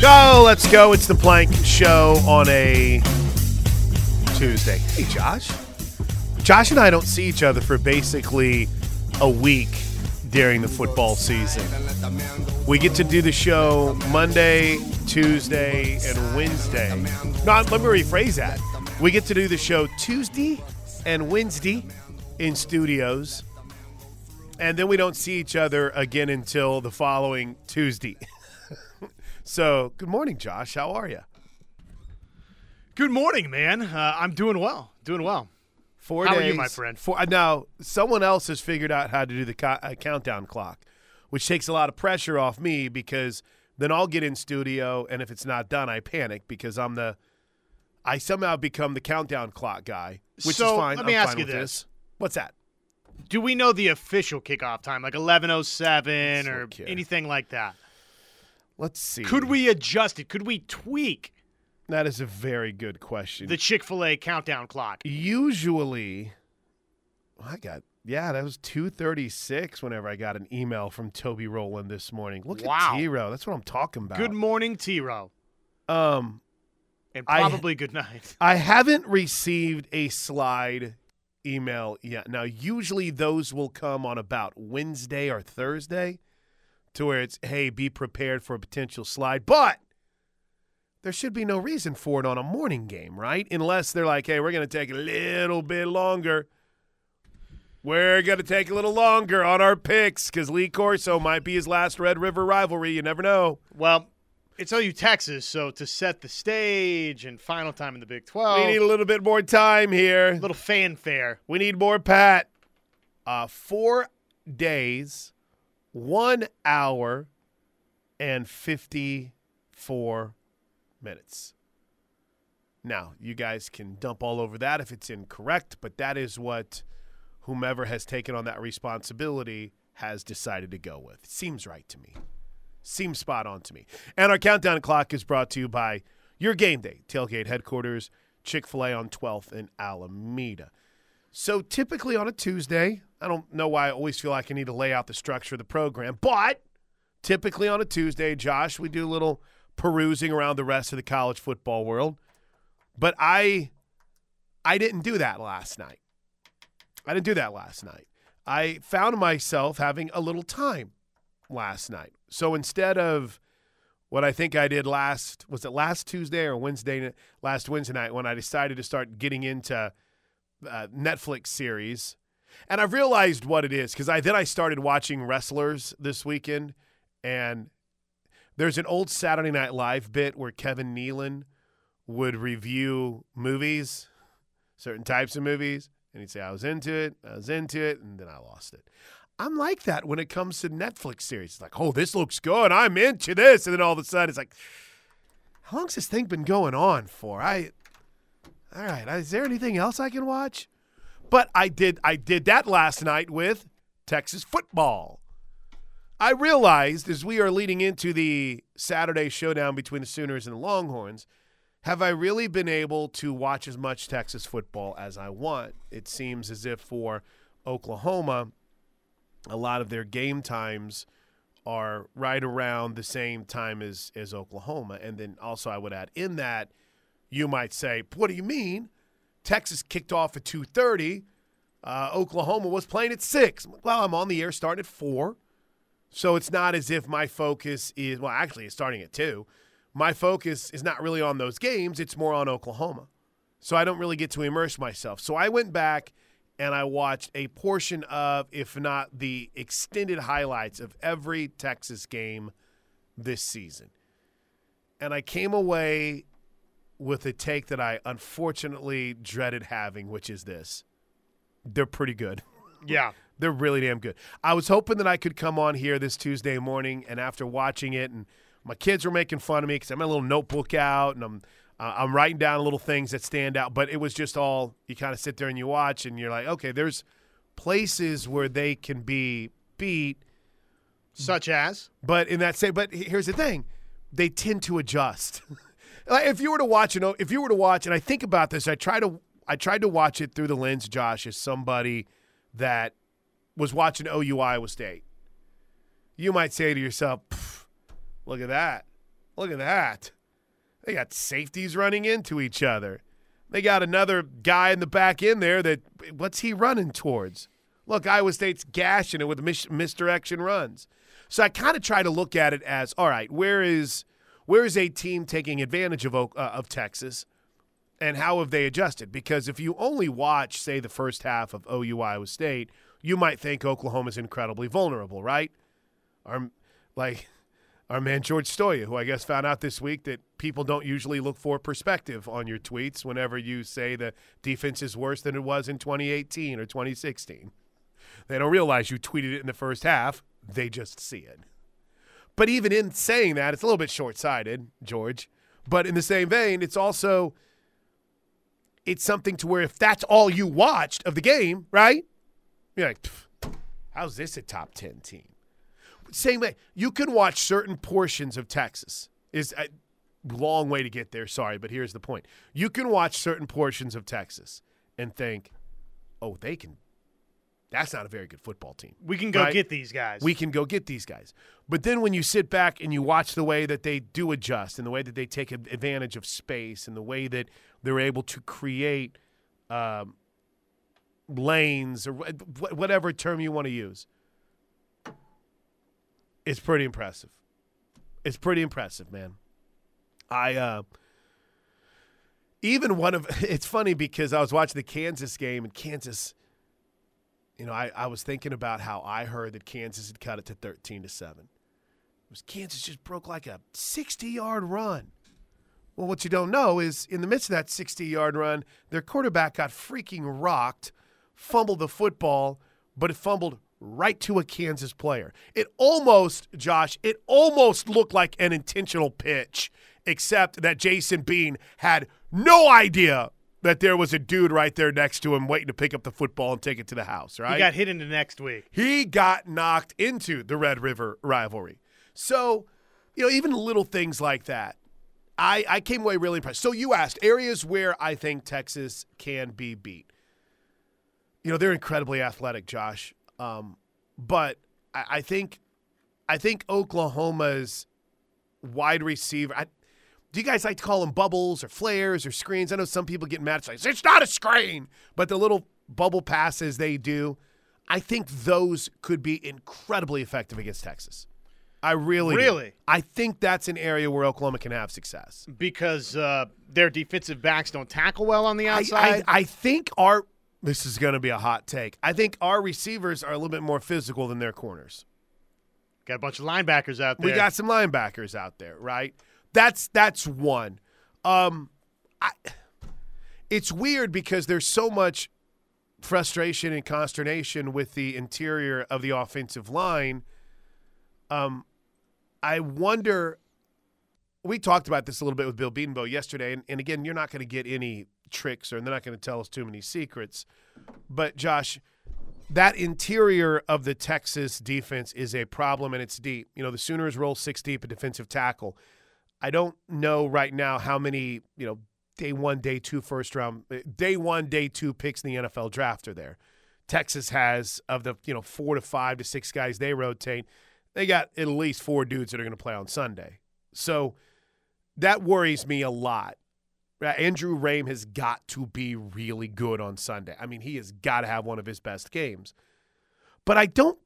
Go, let's go. It's the Plank Show on a Tuesday. Hey, Josh. Josh and I don't see each other for basically a week during the football season. We get to do the show Monday, Tuesday, and Wednesday. No, let me rephrase that. We get to do the show Tuesday and Wednesday in studios, and then we don't see each other again until the following Tuesday. so, good morning, Josh. How are you? Good morning, man. Uh, I'm doing well. Doing well. Four How are you, my friend? Four, uh, now, someone else has figured out how to do the co- uh, countdown clock, which takes a lot of pressure off me because then I'll get in studio, and if it's not done, I panic because I'm the. I somehow become the countdown clock guy, which is fine. let me I'm ask you with this. What's that? Do we know the official kickoff time, like 11:07 or care. anything like that? Let's see. Could we adjust it? Could we tweak That is a very good question. the Chick Fil A countdown clock? Usually, I got yeah, that was two thirty six. Whenever I got an email from Toby Rowland this morning. Look Wow. at T Row. That's what I'm talking about. Good morning, T Row, Um, and I- probably good night. I haven't received a slide email yet. Now, usually those will come on about Wednesday or Thursday, to where it's hey, be prepared for a potential slide, but. There should be no reason for it on a morning game, right? Unless they're like, hey, we're going to take a little bit longer. We're going to take a little longer on our picks because Lee Corso might be his last Red River rivalry. You never know. Well, it's OU Texas, so to set the stage and final time in the Big 12, We need a little bit more time here. A little fanfare. We need more Pat. Uh, four days, one hour, and 54 minutes. Now, you guys can dump all over that if it's incorrect, but that is what whomever has taken on that responsibility has decided to go with. Seems right to me. Seems spot on to me. And our countdown clock is brought to you by your game day tailgate headquarters, Chick fil A on 12th in Alameda. So typically on a Tuesday, I don't know why I always feel like I need to lay out the structure of the program, but typically on a Tuesday, Josh, we do a little perusing around the rest of the college football world. But I I didn't do that last night. I didn't do that last night. I found myself having a little time last night. So instead of what I think I did last was it last Tuesday or Wednesday last Wednesday night when I decided to start getting into uh, Netflix series, and I've realized what it is because I then I started watching wrestlers this weekend, and there's an old Saturday Night Live bit where Kevin Nealon would review movies, certain types of movies, and he'd say I was into it, I was into it, and then I lost it. I'm like that when it comes to Netflix series. It's like, oh, this looks good. I'm into this, and then all of a sudden it's like, how long's this thing been going on for? I all right. Is there anything else I can watch? But I did. I did that last night with Texas football. I realized as we are leading into the Saturday showdown between the Sooners and the Longhorns, have I really been able to watch as much Texas football as I want? It seems as if for Oklahoma, a lot of their game times are right around the same time as as Oklahoma, and then also I would add in that you might say, "What do you mean? Texas kicked off at two thirty. Uh, Oklahoma was playing at six. Well, I'm on the air starting at four, so it's not as if my focus is well. Actually, it's starting at two. My focus is not really on those games. It's more on Oklahoma, so I don't really get to immerse myself. So I went back and I watched a portion of, if not the extended highlights of every Texas game this season, and I came away with a take that I unfortunately dreaded having, which is this. They're pretty good. Yeah. They're really damn good. I was hoping that I could come on here this Tuesday morning, and after watching it, and my kids were making fun of me because I have a little notebook out, and I'm uh, I'm writing down little things that stand out. But it was just all you kind of sit there and you watch, and you're like, okay, there's places where they can be beat, Such as? but in that same, but here's the thing, they tend to adjust. if you were to watch, you know, if you were to watch, and I think about this, I try to, I tried to watch it through the lens, Josh, as somebody that was watching OU Iowa State. You might say to yourself, "Look at that! Look at that. They got safeties running into each other. They got another guy in the back end there that what's he running towards? Look, Iowa State's gashing it with mis- misdirection runs. So I kind of try to look at it as all right, where is where is a team taking advantage of uh, of Texas, and how have they adjusted? Because if you only watch, say, the first half of OU Iowa State, you might think Oklahoma's incredibly vulnerable, right? Our like our man George Stoia, who I guess found out this week that people don't usually look for perspective on your tweets whenever you say the defense is worse than it was in 2018 or 2016. They don't realize you tweeted it in the first half. They just see it. But even in saying that, it's a little bit short sighted, George. But in the same vein, it's also it's something to where if that's all you watched of the game, right? You're like, how's this a top 10 team? Same way, you can watch certain portions of Texas. Is a long way to get there, sorry, but here's the point. You can watch certain portions of Texas and think, "Oh, they can that's not a very good football team. We can go right? get these guys. We can go get these guys. But then when you sit back and you watch the way that they do adjust and the way that they take advantage of space and the way that they're able to create um, lanes or whatever term you want to use, it's pretty impressive. It's pretty impressive, man. I uh, even one of it's funny because I was watching the Kansas game and Kansas – you know, I, I was thinking about how I heard that Kansas had cut it to 13 to 7. It was Kansas just broke like a 60 yard run. Well, what you don't know is in the midst of that 60 yard run, their quarterback got freaking rocked, fumbled the football, but it fumbled right to a Kansas player. It almost, Josh, it almost looked like an intentional pitch, except that Jason Bean had no idea that there was a dude right there next to him waiting to pick up the football and take it to the house, right? He got hit into next week. He got knocked into the Red River rivalry. So, you know, even little things like that. I, I came away really impressed. So you asked areas where I think Texas can be beat. You know, they're incredibly athletic, Josh. Um, but I, I think I think Oklahoma's wide receiver. I, do you guys like to call them bubbles or flares or screens? I know some people get mad. It's like, it's not a screen, but the little bubble passes they do, I think those could be incredibly effective against Texas. I really, really, do. I think that's an area where Oklahoma can have success because uh, their defensive backs don't tackle well on the outside. I, I, I think our this is going to be a hot take. I think our receivers are a little bit more physical than their corners. Got a bunch of linebackers out there. We got some linebackers out there, right? That's that's one. Um, I, it's weird because there's so much frustration and consternation with the interior of the offensive line. Um, I wonder. We talked about this a little bit with Bill Bedenbaugh yesterday, and, and again, you're not going to get any tricks, or they're not going to tell us too many secrets. But Josh, that interior of the Texas defense is a problem, and it's deep. You know, the Sooners roll six deep at defensive tackle. I don't know right now how many, you know, day one, day two, first round, eh, day one, day two picks in the NFL draft are there. Texas has of the, you know, four to five to six guys they rotate, they got at least four dudes that are going to play on Sunday. So that worries me a lot. Andrew Raym has got to be really good on Sunday. I mean, he has got to have one of his best games. But I don't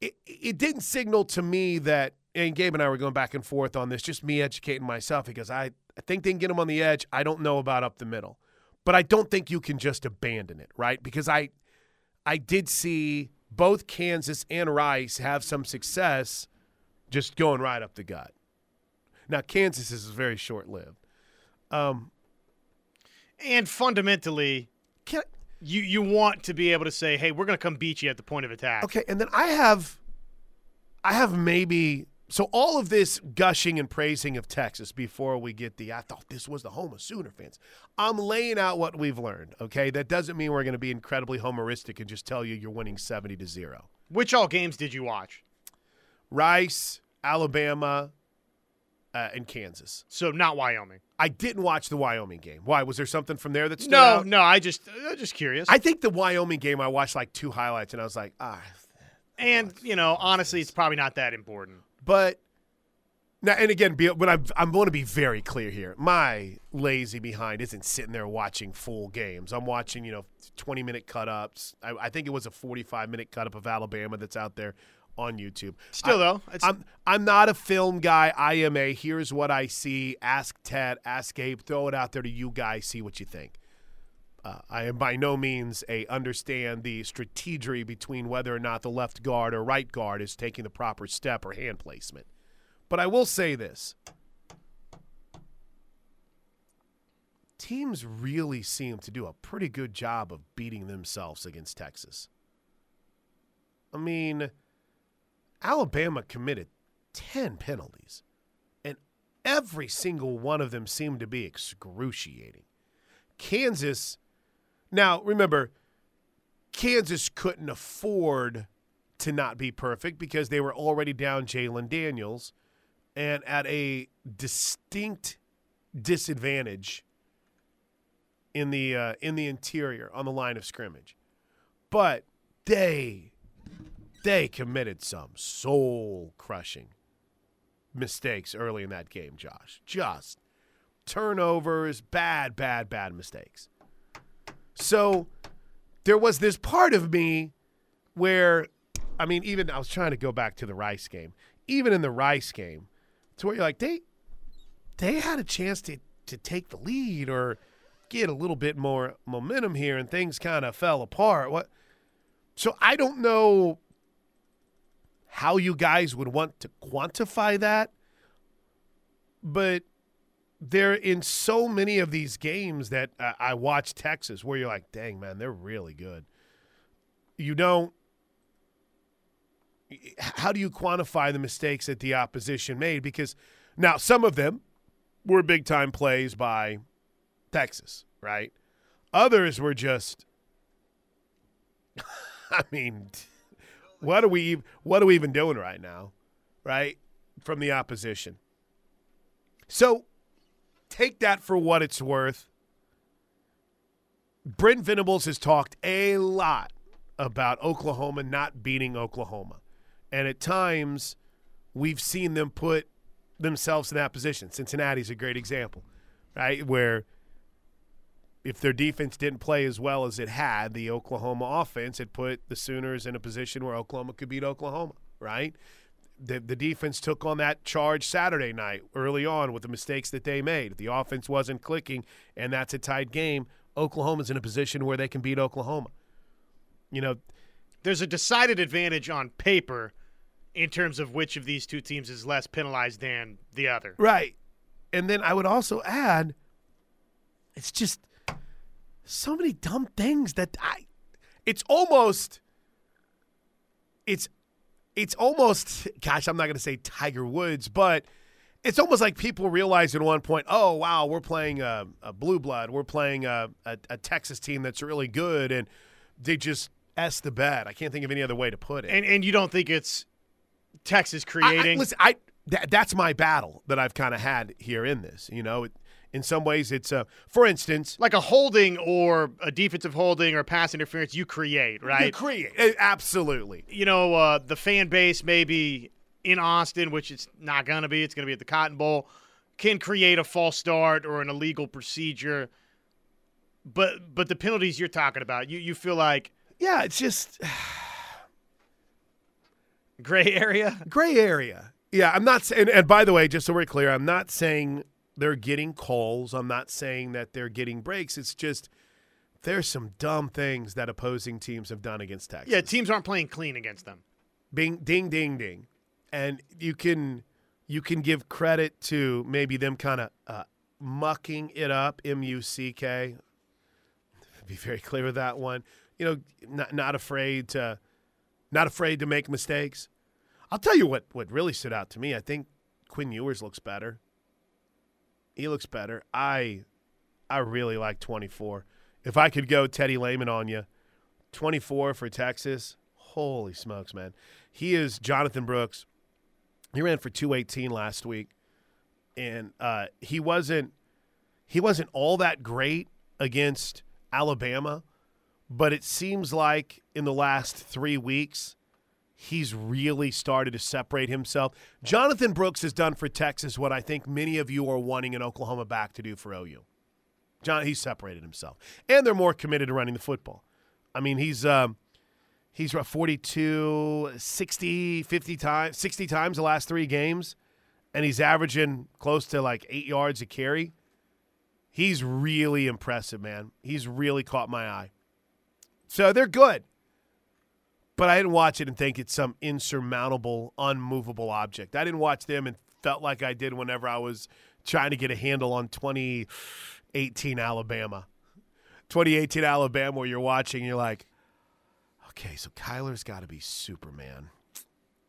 it, it didn't signal to me that and Gabe and I were going back and forth on this, just me educating myself because I, I think they can get him on the edge. I don't know about up the middle. But I don't think you can just abandon it, right? Because I I did see both Kansas and Rice have some success just going right up the gut. Now Kansas is very short lived. Um, and fundamentally, can, you you want to be able to say, "Hey, we're going to come beat you at the point of attack." Okay, and then I have I have maybe so all of this gushing and praising of Texas before we get the I thought this was the home of Sooner fans. I'm laying out what we've learned, okay? That doesn't mean we're going to be incredibly homeristic and just tell you you're winning 70 to 0. Which all games did you watch? Rice, Alabama, uh, and Kansas. So not Wyoming. I didn't watch the Wyoming game. Why? Was there something from there that stood no, out? No, I just uh, just curious. I think the Wyoming game I watched like two highlights and I was like, ah. And, you know, honestly, it's probably not that important. But Now, and again, be, but I'm, I'm going to be very clear here. My lazy behind isn't sitting there watching full games. I'm watching, you know, 20 minute cut ups. I, I think it was a 45 minute cut up of Alabama that's out there on YouTube. Still, I, though, it's, I'm I'm not a film guy. I am a here's what I see. Ask Ted, ask Abe, throw it out there to you guys, see what you think. Uh, I am by no means a understand the strategy between whether or not the left guard or right guard is taking the proper step or hand placement. But I will say this. Teams really seem to do a pretty good job of beating themselves against Texas. I mean, Alabama committed 10 penalties, and every single one of them seemed to be excruciating. Kansas, now remember, Kansas couldn't afford to not be perfect because they were already down Jalon Daniels and at a distinct disadvantage in the uh, in the interior on the line of scrimmage. But they they committed some soul crushing mistakes early in that game, Josh. Just turnovers, bad, bad, bad mistakes. So there was this part of me where, I mean, even I was trying to go back to the Rice game. Even in the Rice game, to where you're like, they they had a chance to, to take the lead or get a little bit more momentum here and things kind of fell apart. What so I don't know how you guys would want to quantify that. But they're in so many of these games that uh, I watch Texas where you're like, dang, man, they're really good. You don't. How do you quantify the mistakes that the opposition made? Because now some of them were big time plays by Texas, right? Others were just, I mean, what are we what are we even doing right now, right? From the opposition. So take that for what it's worth. Brent Venables has talked a lot about Oklahoma not beating Oklahoma. And at times, we've seen them put themselves in that position. Cincinnati's a great example, right? Where if their defense didn't play as well as it had, the Oklahoma offense had put the Sooners in a position where Oklahoma could beat Oklahoma, right? The, the defense took on that charge Saturday night early on with the mistakes that they made. The offense wasn't clicking and that's a tight game, Oklahoma's in a position where they can beat Oklahoma. You know, there's a decided advantage on paper in terms of which of these two teams is less penalized than the other. Right. And then I would also add it's just so many dumb things that I it's almost it's it's almost gosh, I'm not going to say Tiger Woods, but it's almost like people realize at one point, oh wow, we're playing a, a blue blood, we're playing a, a, a, Texas team that's really good, and they just s the bet. I can't think of any other way to put it. And and you don't think it's Texas creating? I, I, listen, I th- that's my battle that I've kind of had here in this. You know, it, in some ways, it's a, for instance, like a holding or a defensive holding or pass interference you create, right? You create, absolutely. You know, uh, the fan base maybe in Austin, which it's not going to be, it's going to be at the Cotton Bowl, can create a false start or an illegal procedure. But but the penalties you're talking about, you you feel like yeah, it's just gray area. Gray area. Yeah, I'm not saying. And by the way, just so we're clear, I'm not saying they're getting calls. I'm not saying that they're getting breaks. It's just there's some dumb things that opposing teams have done against Texas. Yeah, teams aren't playing clean against them. Bing, ding, ding, ding, and you can you can give credit to maybe them kind of uh, mucking it up. M U C K. Be very clear with that one. You know, not not afraid to not afraid to make mistakes. I'll tell you what what really stood out to me. I think Quinn Ewers looks better. He looks better. I I really like 24. If I could go Teddy Lehman on you, 24 for Texas. Holy smokes, man. He is Jonathan Brooks. He ran for 218 last week. And uh, he wasn't he wasn't all that great against Alabama, but it seems like in the last 3 weeks he's really started to separate himself. Jonathan Brooks has done for Texas what I think many of you are wanting an Oklahoma back to do for OU. John, he's separated himself, and they're more committed to running the football. I mean, he's um, he's run 42, 60, 50 times, 60 times the last three games, and he's averaging close to like eight yards a carry. He's really impressive, man. He's really caught my eye. So they're good. But I didn't watch it and think it's some insurmountable, unmovable object. I didn't watch them and felt like I did whenever I was trying to get a handle on 2018 Alabama. 2018 Alabama, where you're watching, you're like, okay, so Kyler's got to be Superman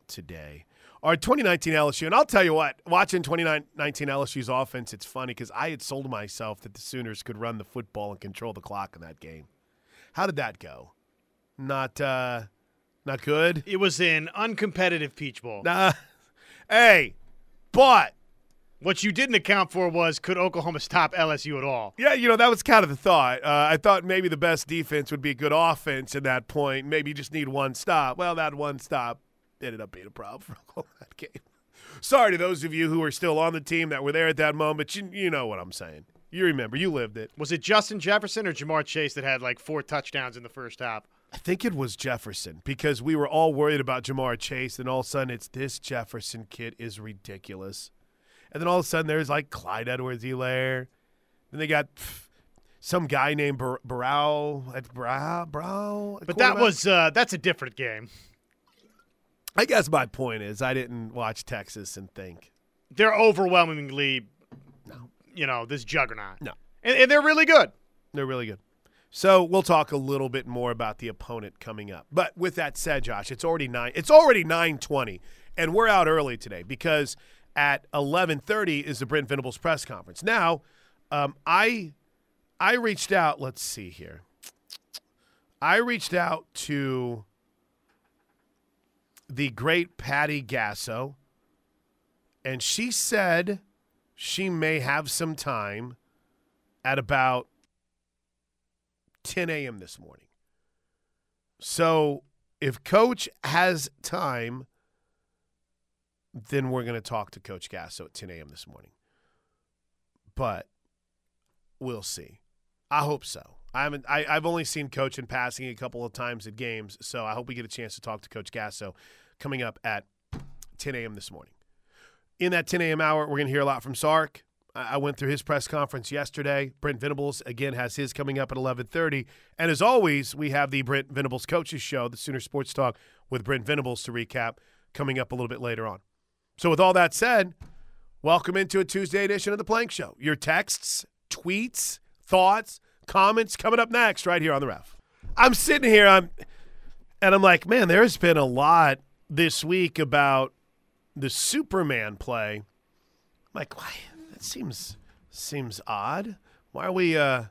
today. Or 2019 LSU. And I'll tell you what, watching 2019 LSU's offense, it's funny because I had sold myself that the Sooners could run the football and control the clock in that game. How did that go? Not uh not good. It was an uncompetitive Peach Bowl. Nah. Hey, but What you didn't account for was could Oklahoma stop LSU at all? yeah, you know that was kind of the thought. Uh, I thought maybe the best defense would be a good offense at that point. Maybe you just need one stop. Well, that one stop ended up being a problem for Oklahoma that game. Sorry to those of you who are still on the team that were there at that moment. You, you know what I'm saying. You remember. You lived it. Was it Justin Jefferson or Ja'Marr Chase that had like four touchdowns in the first half? I think it was Jefferson because we were all worried about Ja'Marr Chase, and all of a sudden it's this Jefferson kid is ridiculous. And then all of a sudden there's like Clyde Edwards-Helaire. Then they got pff, some guy named Bar- Brow at Brow Brow. But that was uh, that's a different game. I guess my point is I didn't watch Texas and think They're overwhelmingly, you know, this juggernaut. No. and, and they're really good. they're really good. So we'll talk a little bit more about the opponent coming up. But with that said, Josh, it's already nine. It's already nine twenty, and we're out early today because at eleven thirty is the Brent Venables press conference. Now, um, I I reached out. Let's see here. I reached out to the great Patty Gasso, and she said she may have some time at about 10 a.m. this morning. So if Coach has time, then we're going to talk to Coach Gasso at 10 a.m. this morning. But we'll see. I hope so. I haven't. I, I've only seen Coach in passing a couple of times at games, so I hope we get a chance to talk to Coach Gasso coming up at 10 a.m. this morning. In that 10 a.m. hour, we're going to hear a lot from Sark. I went through his press conference yesterday. Brent Venables again has his coming up at 11:30, and as always, we have the Brent Venables Coaches Show, the Sooner Sports Talk with Brent Venables to recap coming up a little bit later on. So, with all that said, welcome into a Tuesday edition of the Plank Show. Your texts, tweets, thoughts, comments coming up next right here on the Ref. I'm sitting here, I'm, and I'm like, man, there's been a lot this week about the Superman play. I'm like, why? Seems seems odd. Why are we uh,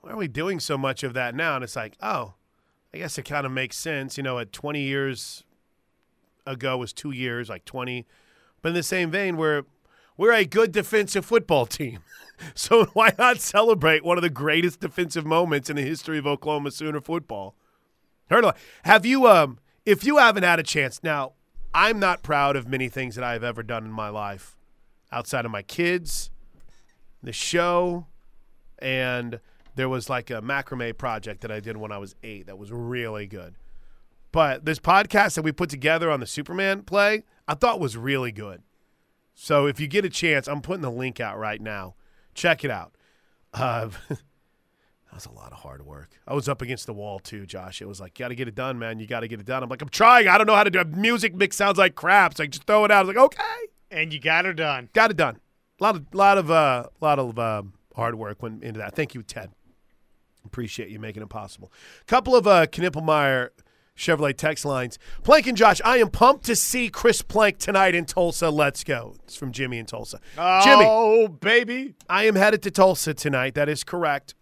why are we doing so much of that now? And it's like, oh, I guess it kind of makes sense. You know, at 20 years ago was two years, like 20. But in the same vein, we're we're a good defensive football team. So why not celebrate one of the greatest defensive moments in the history of Oklahoma Sooner football? Heard a lot. Have you um if you haven't had a chance now, I'm not proud of many things that I've ever done in my life outside of my kids, the show, and there was like a macrame project that I did when I was 8 that was really good. But this podcast that we put together on the Superman play, I thought was really good. So if you get a chance, I'm putting the link out right now. Check it out. Uh, that was a lot of hard work. I was up against the wall too, Josh. It was like, you got to get it done, man. You got to get it done. I'm like, I'm trying. I don't know how to do it. Music mix sounds like crap. So like, just throw it out. I was like, okay. And you got her done. Got it done. A lot of, lot of, uh, lot of uh, hard work went into that. Thank you, Ted. Appreciate you making it possible. Couple of uh, Knippelmier Chevrolet text lines. Plank and Josh, I am pumped to see Chris Plank tonight in Tulsa. Let's go. It's from Jimmy in Tulsa. Jimmy, Oh, baby. I am headed to Tulsa tonight. That is correct.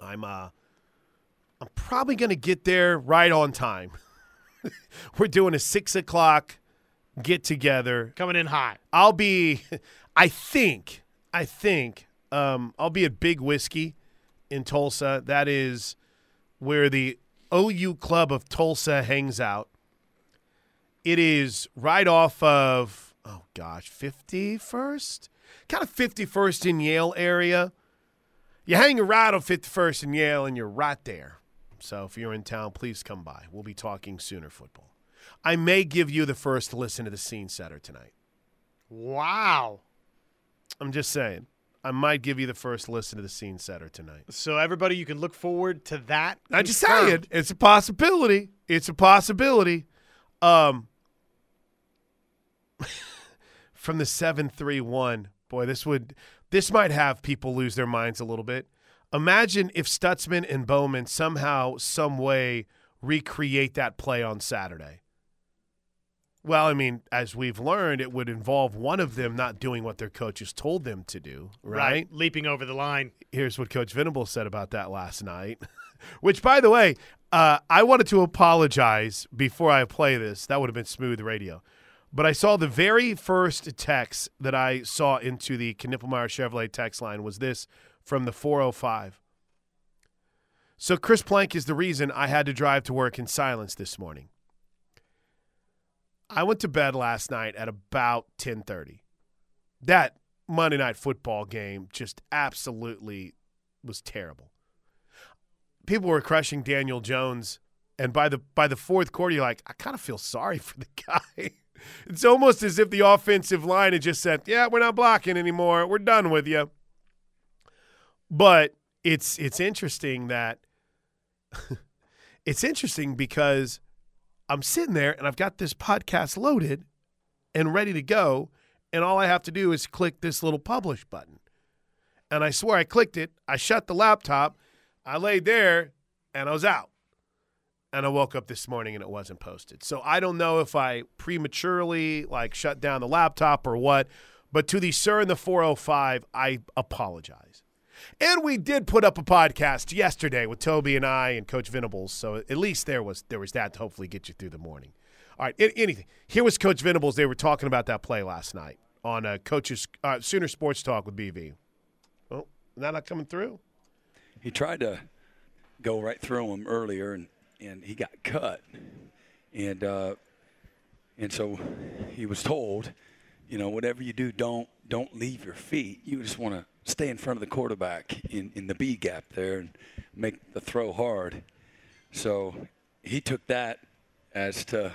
I'm uh I'm probably gonna get there right on time. We're doing a six o'clock get together. Coming in hot. I'll be I think I think um I'll be at Big Whiskey in Tulsa. That is where the OU Club of Tulsa hangs out. It is right off of oh gosh, 51st, kind of 51st in Yale area. You hang a ride on 51st in Yale, and you're right there. So if you're in town, please come by. We'll be talking Sooner football. I may give you the first listen to the scene setter tonight. Wow. I'm just saying. I might give you the first listen to the scene setter tonight. So everybody, you can look forward to that. I just saying, it's a possibility. It's a possibility. Um, from the seven three one, boy, this would this might have people lose their minds a little bit. Imagine if Stutsman and Bowman somehow, some way, recreate that play on Saturday. Well, I mean, as we've learned, it would involve one of them not doing what their coaches told them to do, right? right. Leaping over the line. Here's what Coach Venable said about that last night. Which, by the way, uh, I wanted to apologize before I play this. That would have been smooth radio. But I saw the very first text that I saw into the Knippelmier Chevrolet text line was this from the 405. So Chris Plank is the reason I had to drive to work in silence this morning. I went to bed last night at about 10:30. That Monday night football game just absolutely was terrible. People were crushing Daniel Jones and by the by the fourth quarter you're like I kind of feel sorry for the guy. it's almost as if the offensive line had just said, "Yeah, we're not blocking anymore. We're done with you." But it's it's interesting that it's interesting because I'm sitting there and I've got this podcast loaded and ready to go, and all I have to do is click this little publish button. And I swear I clicked it. I shut the laptop. I laid there and I was out. And I woke up this morning and it wasn't posted. So I don't know if I prematurely like shut down the laptop or what. But to the sir in the 405, I apologize. And we did put up a podcast yesterday with Toby and I and Coach Venables. So at least there was there was that to hopefully get you through the morning. All right, anything. Here was Coach Venables. They were talking about that play last night on uh, Coach's uh, Sooner Sports Talk with BV. Well, that not coming through. He tried to go right through him earlier, and, and he got cut. And uh, and so he was told, you know, whatever you do, don't don't leave your feet. You just want to stay in front of the quarterback in, in the B gap there and make the throw hard. So he took that as to,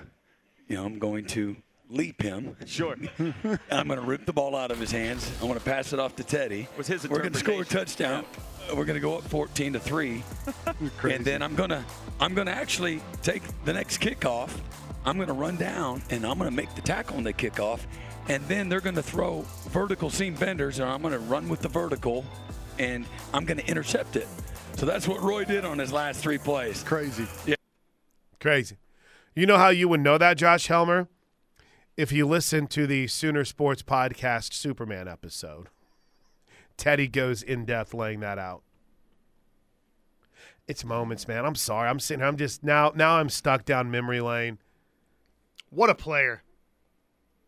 you know, I'm going to leap him. Sure. I'm going to rip the ball out of his hands. I'm going to pass it off to Teddy. Was his We're going to score a touchdown. Yeah. We're going to go up 14 to three, and then I'm going to I'm going to actually take the next kickoff. I'm going to run down and I'm going to make the tackle on the kickoff, and then they're going to throw vertical seam benders, and I'm going to run with the vertical, and I'm going to intercept it. So that's what Roy did on his last three plays. Crazy. Yeah. Crazy. You know how you would know that, Josh Helmer? If you listen to the Sooner Sports Podcast Superman episode. Teddy goes in depth laying that out. It's moments, man. I'm sorry. I'm sitting here. I'm just now now I'm stuck down memory lane. What a player.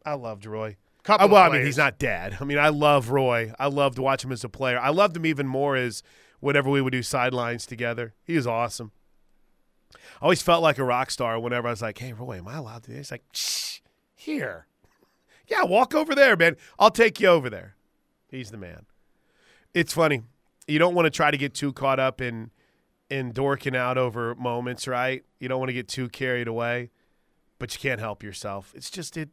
I loved Roy. Couple uh, well, I mean, he's not dead. I mean, I love Roy. I loved to watch him as a player. I loved him even more as whenever we would do sidelines together. He was awesome. I always felt like a rock star whenever I was like, "Hey, Roy, am I allowed to?" do He's like, Shh, "Here, yeah, walk over there, man. I'll take you over there." He's the man. It's funny. You don't want to try to get too caught up in in dorking out over moments, right? You don't want to get too carried away, but you can't help yourself. It's just it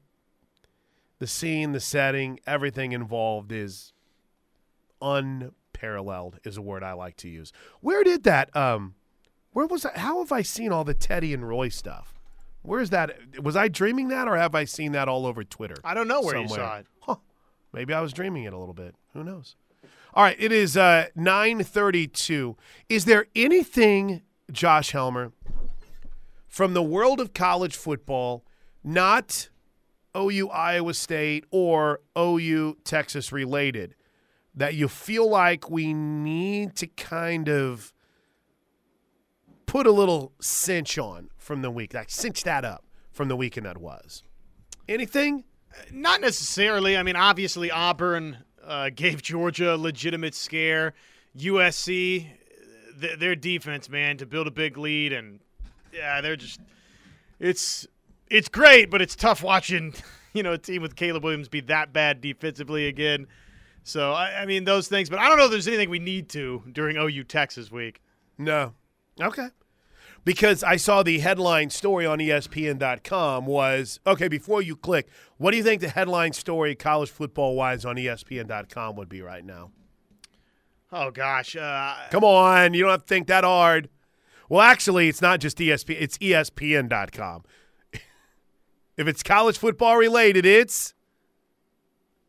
the scene, the setting, everything involved is unparalleled is a word I like to use. Where did that um where was that how have I seen all the Teddy and Roy stuff? Where's that was I dreaming that or have I seen that all over Twitter? I don't know where somewhere? you saw it. Huh. Maybe I was dreaming it a little bit. Who knows? All right, it is uh 932. Is there anything Josh Helmer from the world of college football not OU Iowa State or OU Texas related that you feel like we need to kind of put a little cinch on from the week, like cinch that up from the weekend that was? Anything? Not necessarily. I mean, obviously, Auburn uh, gave Georgia a legitimate scare. USC, th- their defense, man, to build a big lead, and yeah, they're just. It's it's great, but it's tough watching you know a team with Caleb Williams be that bad defensively again. So I, I mean those things, but I don't know if there's anything we need to during OU Texas week. No. Okay. Because I saw the headline story on ESPN.com was okay. Before you click, what do you think the headline story college football wise on ESPN.com would be right now? Oh gosh, uh, Come on, you don't have to think that hard. Well, actually, it's not just ESPN; it's ESPN.com. if it's college football related, it's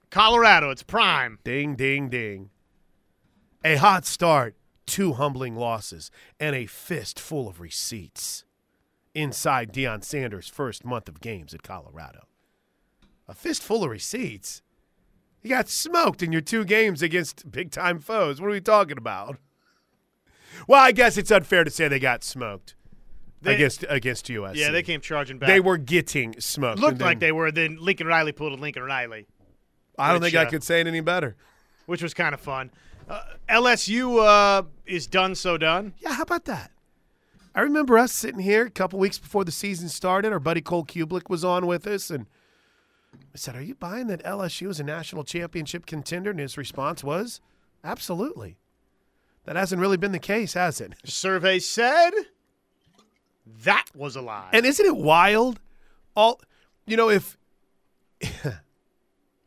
Colorado, it's prime. ding, ding, ding. A hot start, two humbling losses, and a fist full of receipts inside Deion Sanders' first month of games at Colorado. A fist full of receipts. You got smoked in your two games against big time foes. What are we talking about? Well, I guess it's unfair to say they got smoked They- against against USC. Yeah, they came charging back. They were getting smoked. looked and like they were. Then Lincoln Riley pulled a Lincoln Riley, I don't which, think I uh, could say it any better. which was kind of fun. Uh, LSU uh, is done, so done. Yeah, how about that? I remember us sitting here a couple weeks before the season started. Our buddy Cole Cubelic was on with us, and I said, "Are you buying that LSU is a national championship contender?" And his response was, "Absolutely." That hasn't really been the case, has it? Survey said that was a lie. And isn't it wild? All you know, if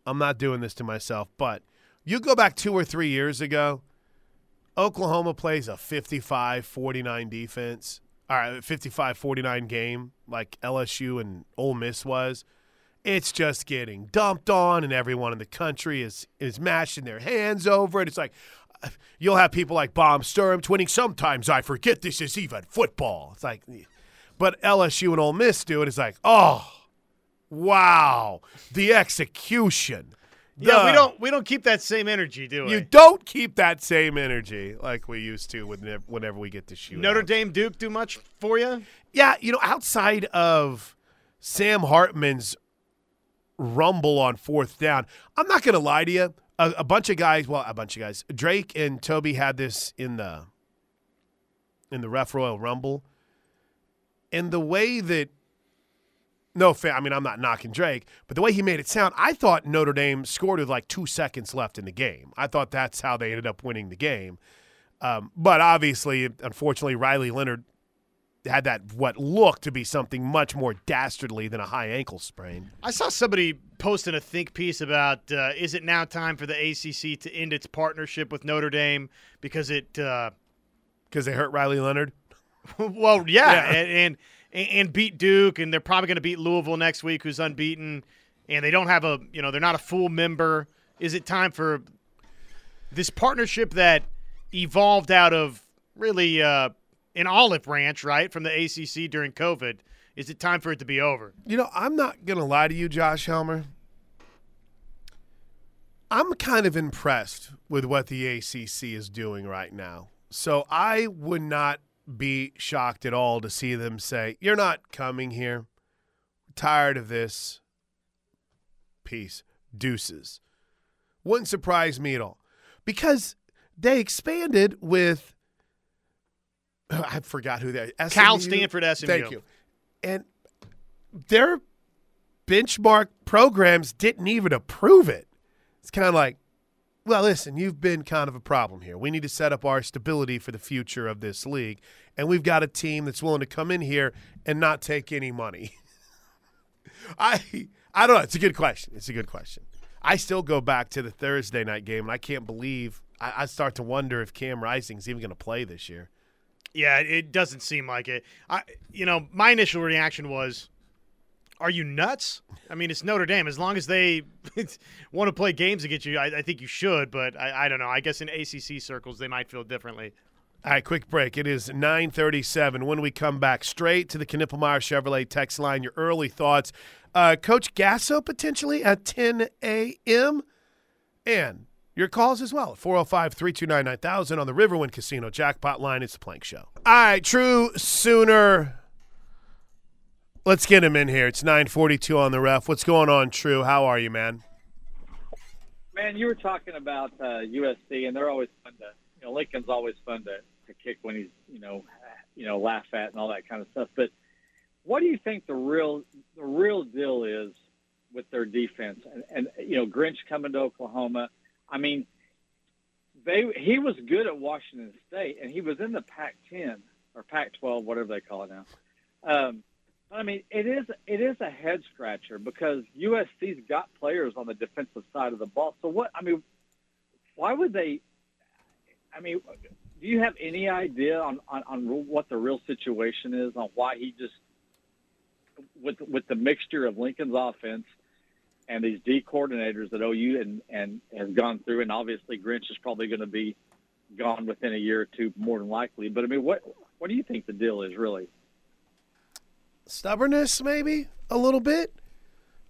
I'm not doing this to myself, but you go back two or three years ago, Oklahoma plays a 55-49 defense. All right, 55-49 game like LSU and Ole Miss was. It's just getting dumped on, and everyone in the country is is mashing their hands over it. It's like you'll have people like Bomb Sturm tweeting. Sometimes I forget this is even football. It's like, but LSU and Ole Miss do it. It's like, oh, wow, the execution. yeah, we don't we don't keep that same energy, do we? You don't keep that same energy like we used to whenever, whenever we get to shoot. Notre Dame Duke do much for you? Yeah, you know, outside of Sam Hartman's rumble on fourth down, I'm not going to lie to you. A, a bunch of guys, well, a bunch of guys. Drake and Toby had this in the in the Ref Royal Rumble, and the way that no, fa- I mean I'm not knocking Drake, but the way he made it sound, I thought Notre Dame scored with like two seconds left in the game. I thought that's how they ended up winning the game. Um, but obviously, unfortunately, Riley Leonard had that what looked to be something much more dastardly than a high ankle sprain. I saw somebody posting a think piece about uh, is it now time for the ACC to end its partnership with Notre Dame because it uh, because they hurt Riley Leonard. well, yeah, Yeah. And, and and beat Duke, and they're probably going to beat Louisville next week, who's unbeaten, and they don't have a you know they're not a full member. Is it time for this partnership that evolved out of really uh, an olive branch, right, from the ACC during COVID? Is it time for it to be over? You know, I'm not gonna lie to you, Josh Helmer. I'm kind of impressed with what the ACC is doing right now. So I would not be shocked at all to see them say, "You're not coming here. tired of this. Peace. Deuces." Wouldn't surprise me at all, because they expanded with. I forgot who they. Cal Stanford SMU. Thank you. And their benchmark programs didn't even approve it. It's kind of like, well, listen, you've been kind of a problem here. We need to set up our stability for the future of this league. And we've got a team that's willing to come in here and not take any money. I I don't know. It's a good question. It's a good question. I still go back to the Thursday night game, and I can't believe I, I start to wonder if Cam Rising's even going to play this year. Yeah, it doesn't seem like it. I, you know, my initial reaction was, "Are you nuts?" I mean, it's Notre Dame. As long as they want to play games against you, I, I think you should. But I, I don't know. I guess in ACC circles, they might feel differently. All right, quick break. It is 937. When we come back, straight to the Knippelmier Chevrolet text line, your early thoughts. Uh, Coach Gasso potentially at 10 a.m. And your calls as well at 405 329 9000 on the Riverwind Casino Jackpot line. It's the Plank Show. All right, True Sooner. Let's get him in here. It's 942 on the ref. What's going on, True? How are you, man? Man, you were talking about uh, USC, and they're always fun to, you know, Lincoln's always fun to, to kick when he's, you know, you know, laugh at and all that kind of stuff. But what do you think the real the real deal is with their defense? And, and you know, Grinch coming to Oklahoma. I mean, they he was good at Washington State, and he was in the Pac-10 or Pac-12, whatever they call it now. Um, I mean, it is it is a head scratcher because USC's got players on the defensive side of the ball. So what? I mean, why would they? I mean, do you have any idea on, on, on what the real situation is on why he just with with the mixture of Lincoln's offense and these D coordinators that OU and and has gone through, and obviously Grinch is probably going to be gone within a year or two, more than likely. But I mean, what what do you think the deal is really? Stubbornness, maybe a little bit.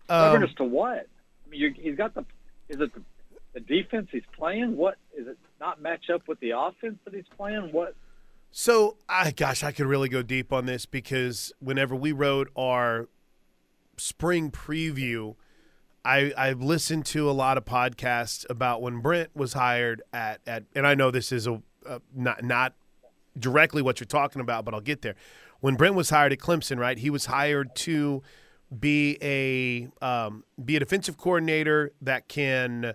Um, Stubbornness to what? I mean, he's got the. Is it the, the defense he's playing? What is it? Not match up with the offense that he's playing? What? So, I gosh, I could really go deep on this because whenever we wrote our spring preview, I I've listened to a lot of podcasts about when Brent was hired at at, and I know this is a, a not not directly what you're talking about, but I'll get there. When Brent was hired at Clemson, right? He was hired to be a um, be a defensive coordinator that can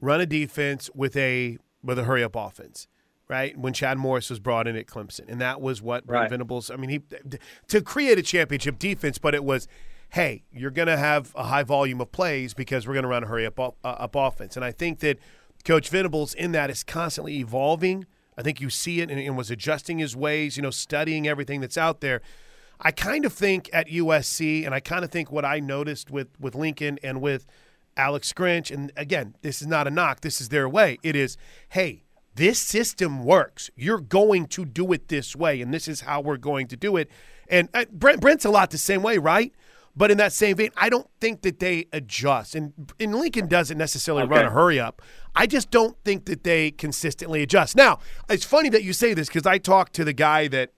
run a defense with a with a hurry up offense, right? When Chad Morris was brought in at Clemson, and that was what Brent Right. Venables. I mean, he to create a championship defense, but it was. Hey, you're going to have a high volume of plays because we're going to run a hurry up uh, up offense, and I think that Coach Venables in that is constantly evolving. I think you see it and, and was adjusting his ways, you know, studying everything that's out there. I kind of think at USC, and I kind of think what I noticed with with Lincoln and with Alex Grinch, and again, this is not a knock. This is their way. It is, hey, this system works. You're going to do it this way, and this is how we're going to do it. And uh, Brent, Brent's a lot the same way, right? But in that same vein, I don't think that they adjust. And, and Lincoln doesn't necessarily run a hurry up. I just don't think that they consistently adjust. Now, it's funny that you say this because I talked to the guy that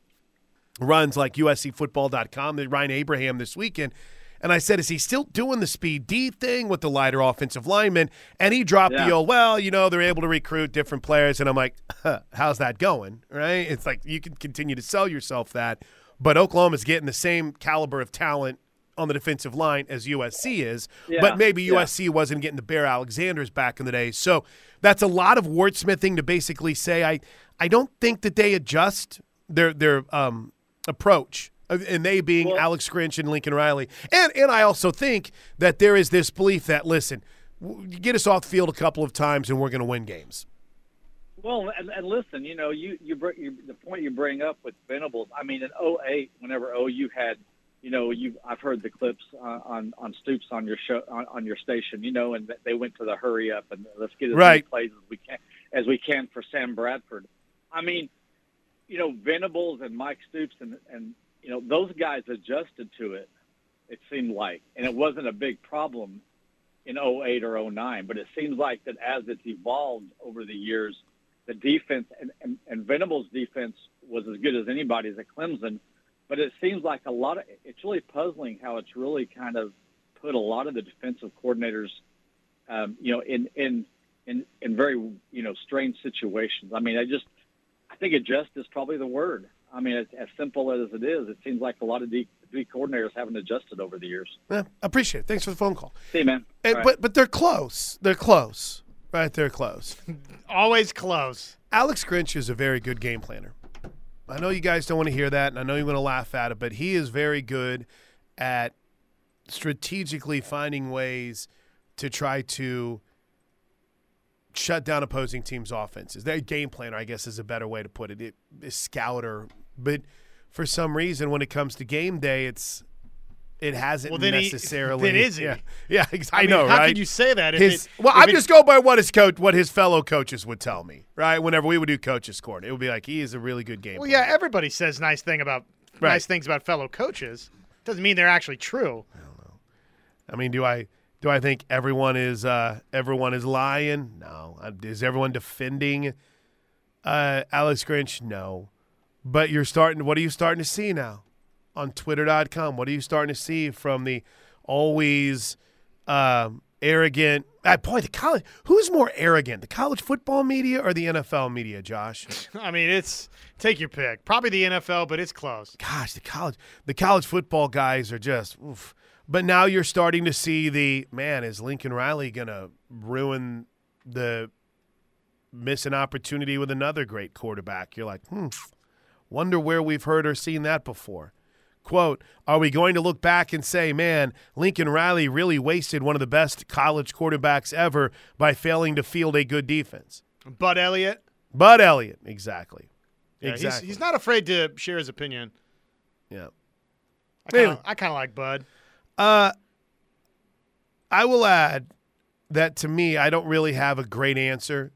runs like USCFootball.com, the Ryan Abraham this weekend. And I said, is he still doing the speed D thing with the lighter offensive lineman? And he dropped the Yeah. old, well, you know, they're able to recruit different players. And I'm like, huh, how's that going? Right? It's like you can continue to sell yourself that. But Oklahoma's getting the same caliber of talent on the defensive line as USC is. Yeah, But maybe yeah. USC wasn't getting the Bear Alexanders back in the day. So that's a lot of wordsmithing to basically say I I don't think that they adjust their their um, approach. And they being Well- Alex Grinch and Lincoln Riley. And and I also think that there is this belief that listen, get us off the field a couple of times and we're going to win games. Well, and, and listen, you know, you you, you the point you bring up with Venables. I mean, in 08, whenever OU had, you know, you I've heard the clips uh, on on Stoops on your show on, on your station, you know, and they went to the hurry up and let's get as many plays as we can as we can for Sam Bradford. I mean, you know, Venables and Mike Stoops and and you know those guys adjusted to it. It seemed like, and it wasn't a big problem in 08 or 09, but it seems like that as it's evolved over the years, the defense and, and, and Venables' defense was as good as anybody's at Clemson, but it seems like a lot of it's really puzzling how it's really kind of put a lot of the defensive coordinators, um, you know, in in in in very you know strange situations. I mean, I just I think adjust is probably the word. I mean, as, as simple as it is, it seems like a lot of D, D coordinators haven't adjusted over the years. Yeah, appreciate it. Thanks for the phone call. See, you, man. And, All right. But but they're close. They're close. Right, they're close. Always close. Alex Grinch is a very good game planner. I know you guys don't want to hear that, and I know you want to laugh at it, but he is very good at strategically finding ways to try to shut down opposing teams' offenses. Their game planner, I guess, is a better way to put it. It is scouter, but for some reason, when it comes to game day, it's it hasn't Well, then he- necessarily. then is he? Yeah, yeah ex- I, mean, know, how right? could you say that? His, it- well, I'm it- just going by what his coach, what his fellow coaches would tell me, right? Whenever we would do coaches court, it would be like he is a really good game. Well, player. yeah, everybody says nice thing about Right. nice things about fellow coaches. Doesn't mean they're actually true. I don't know. I mean, do I do I think everyone is uh, everyone is lying? No. Uh, Is everyone defending uh, Alex Grinch? No. But you're starting. What are you starting to see now on Twitter.com? What are you starting to see from the always um, arrogant. Uh, boy, the college. Who's more arrogant, the college football media or the NFL media, Josh? I mean, it's take your pick. Probably the NFL, but it's close. Gosh, the college, the college football guys are just. Oof. But now you're starting to see the man. Is Lincoln Riley gonna ruin the miss an opportunity with another great quarterback? You're like, hmm. Wonder where we've heard or seen that before. Quote, are we going to look back and say, man, Lincoln Riley really wasted one of the best college quarterbacks ever by failing to field a good defense? Bud Elliott. Bud Elliott, exactly. Yeah, exactly. He's, he's not afraid to share his opinion. yeah. I kind of Anyway. I kind of like Bud. Uh, I will add that to me, I don't really have a great answer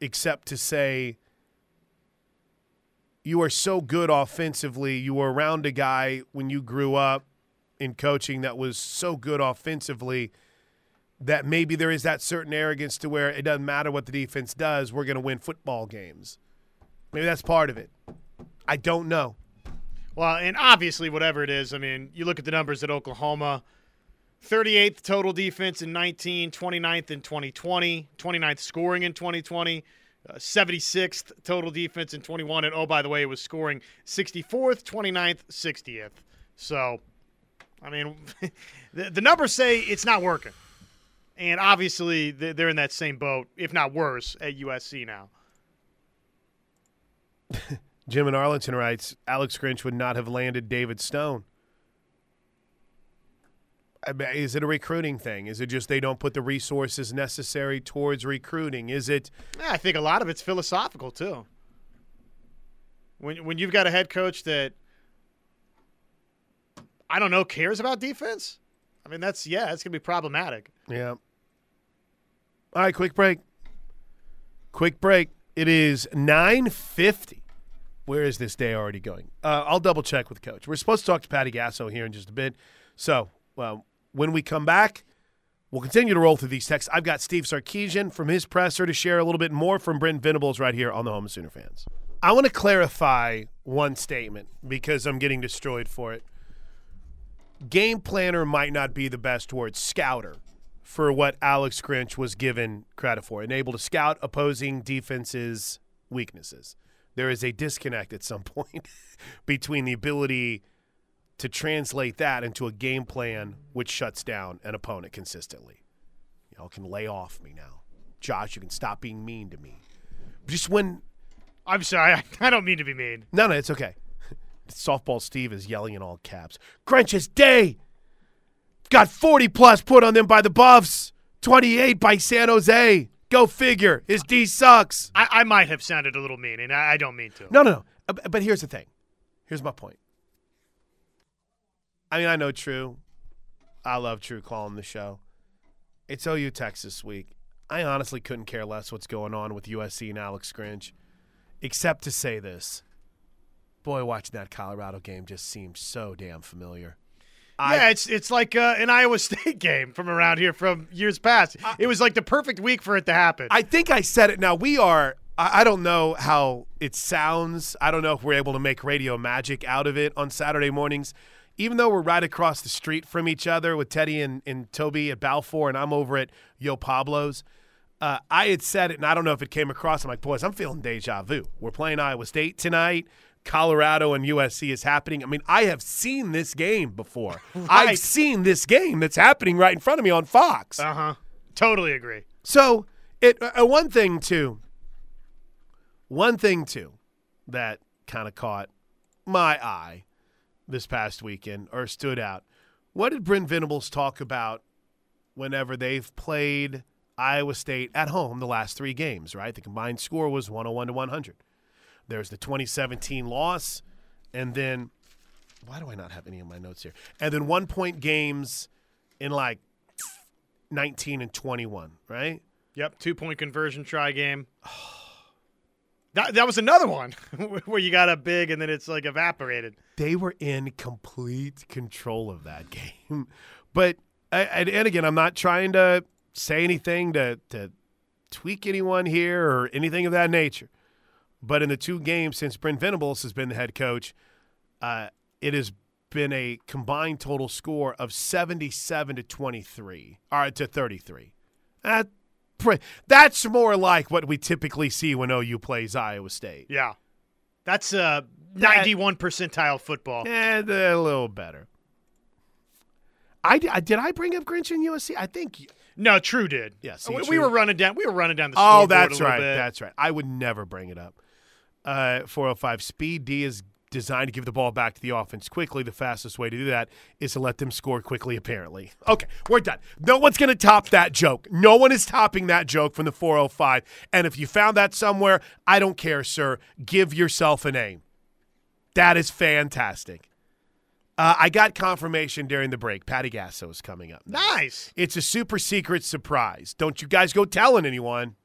except to say you are so good offensively. You were around a guy when you grew up in coaching that was so good offensively that maybe there is that certain arrogance to where it doesn't matter what the defense does, we're going to win football games. Maybe that's part of it. I don't know. Well, and obviously, whatever it is, I mean, you look at the numbers at Oklahoma 38th total defense in 19, 29th in 2020, 29th scoring in 2020, uh, 76th total defense in 21. And oh, by the way, it was scoring 64th, 29th, 60th. So, I mean, the, the numbers say it's not working. And obviously, they- they're in that same boat, if not worse, at USC now. Jim in Arlington writes Alex Grinch would not have landed David Stone. Is it a recruiting thing? Is it just they don't put the resources necessary towards recruiting? Is it Yeah, I think a lot of it's philosophical too. When when you've got a head coach that I don't know cares about defense, I mean that's yeah, that's gonna be problematic. Yeah. All right, quick break. Quick break. It is 950. Where is this day already going? Uh, I'll double check with Coach. We're supposed to talk to Patty Gasso here in just a bit. So well, when we come back, we'll continue to roll through these texts. I've got Steve Sarkisian from his presser to share a little bit more from Brent Venables right here on the Home of Sooner fans. I want to clarify one statement because I'm getting destroyed for it. Game planner might not be the best word. Scouter for what Alex Grinch was given credit for, and able to scout opposing defenses' weaknesses. There is a disconnect at some point between the ability to translate that into a game plan which shuts down an opponent consistently. Y'all can lay off me now. Josh, you can stop being mean to me. Just when I'm sorry, I, I don't mean to be mean. no, no, it's okay. Softball Steve is yelling in all caps. Grinch's day got 40 plus put on them by the Buffs, 28 by San Jose. Go figure. His D sucks. I, I might have sounded a little mean, and I, I don't mean to. No, no, no. But here's the thing. Here's my point. I mean, I know True. I love True calling the show. It's OU Texas week. I honestly couldn't care less what's going on with USC and Alex Grinch, except to say this. Boy, watching that Colorado game just seemed so damn familiar. Yeah, it's it's like uh, an Iowa State game from around here from years past. it was like the perfect week for it to happen. I think I said it. Now we are. I I don't know how it sounds. I don't know if we're able to make radio magic out of it on Saturday mornings. Even though we're right across the street from each other with Teddy and, and Toby at Balfour, and I'm over at Yo Pablo's, uh, I had said it, and I don't know if it came across. I'm like, boys, I'm feeling deja vu. We're playing Iowa State tonight. Colorado and USC is happening. I mean, I have seen this game before. I've seen this game that's happening right in front of me on Fox. uh huh. Totally agree. So it uh, one thing too. One thing too that kind of caught my eye this past weekend or stood out. What did Brent Venables talk about whenever they've played Iowa State at home the last three games? Right, the combined score was 101 to 100. There's the 2017 loss, and then why do I not have any of my notes here? And then one point games in like 19 and 21, right? Yep, two point conversion try game. That, that was another one where you got a big and then it's like evaporated. They were in complete control of that game. But and, again, I'm not trying to say anything to to tweak anyone here or anything of that nature. But in the two games since Brent Venables has been the head coach, uh, it has been a combined total score of 77 to 23, or to 33. That, that's more like what we typically see when OU plays Iowa State. Yeah. That's uh, 91 percentile football. And a little better. I, I did I bring up Grinch and USC? I think no, True did. Yeah, we, we, were running down. We were running down the. Oh, that's right. Bit. That's right. I would never bring it up. Uh, 405 speed D is designed to give the ball back to the offense quickly. The fastest way to do that is to let them score quickly. Apparently. Okay, we're done. No one's going to top that joke. No one is topping that joke from the 405. And if you found that somewhere, I don't care, sir. Give yourself a name. That is fantastic. Uh, I got confirmation during the break. Patty Gasso is coming up. Nice. It's a super secret surprise. Don't you guys go telling anyone.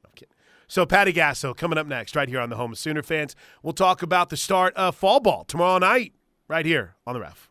So Patty Gasso coming up next, right here on the Home of Sooner Fans. We'll talk about the start of fall ball tomorrow night, right here on the Ref.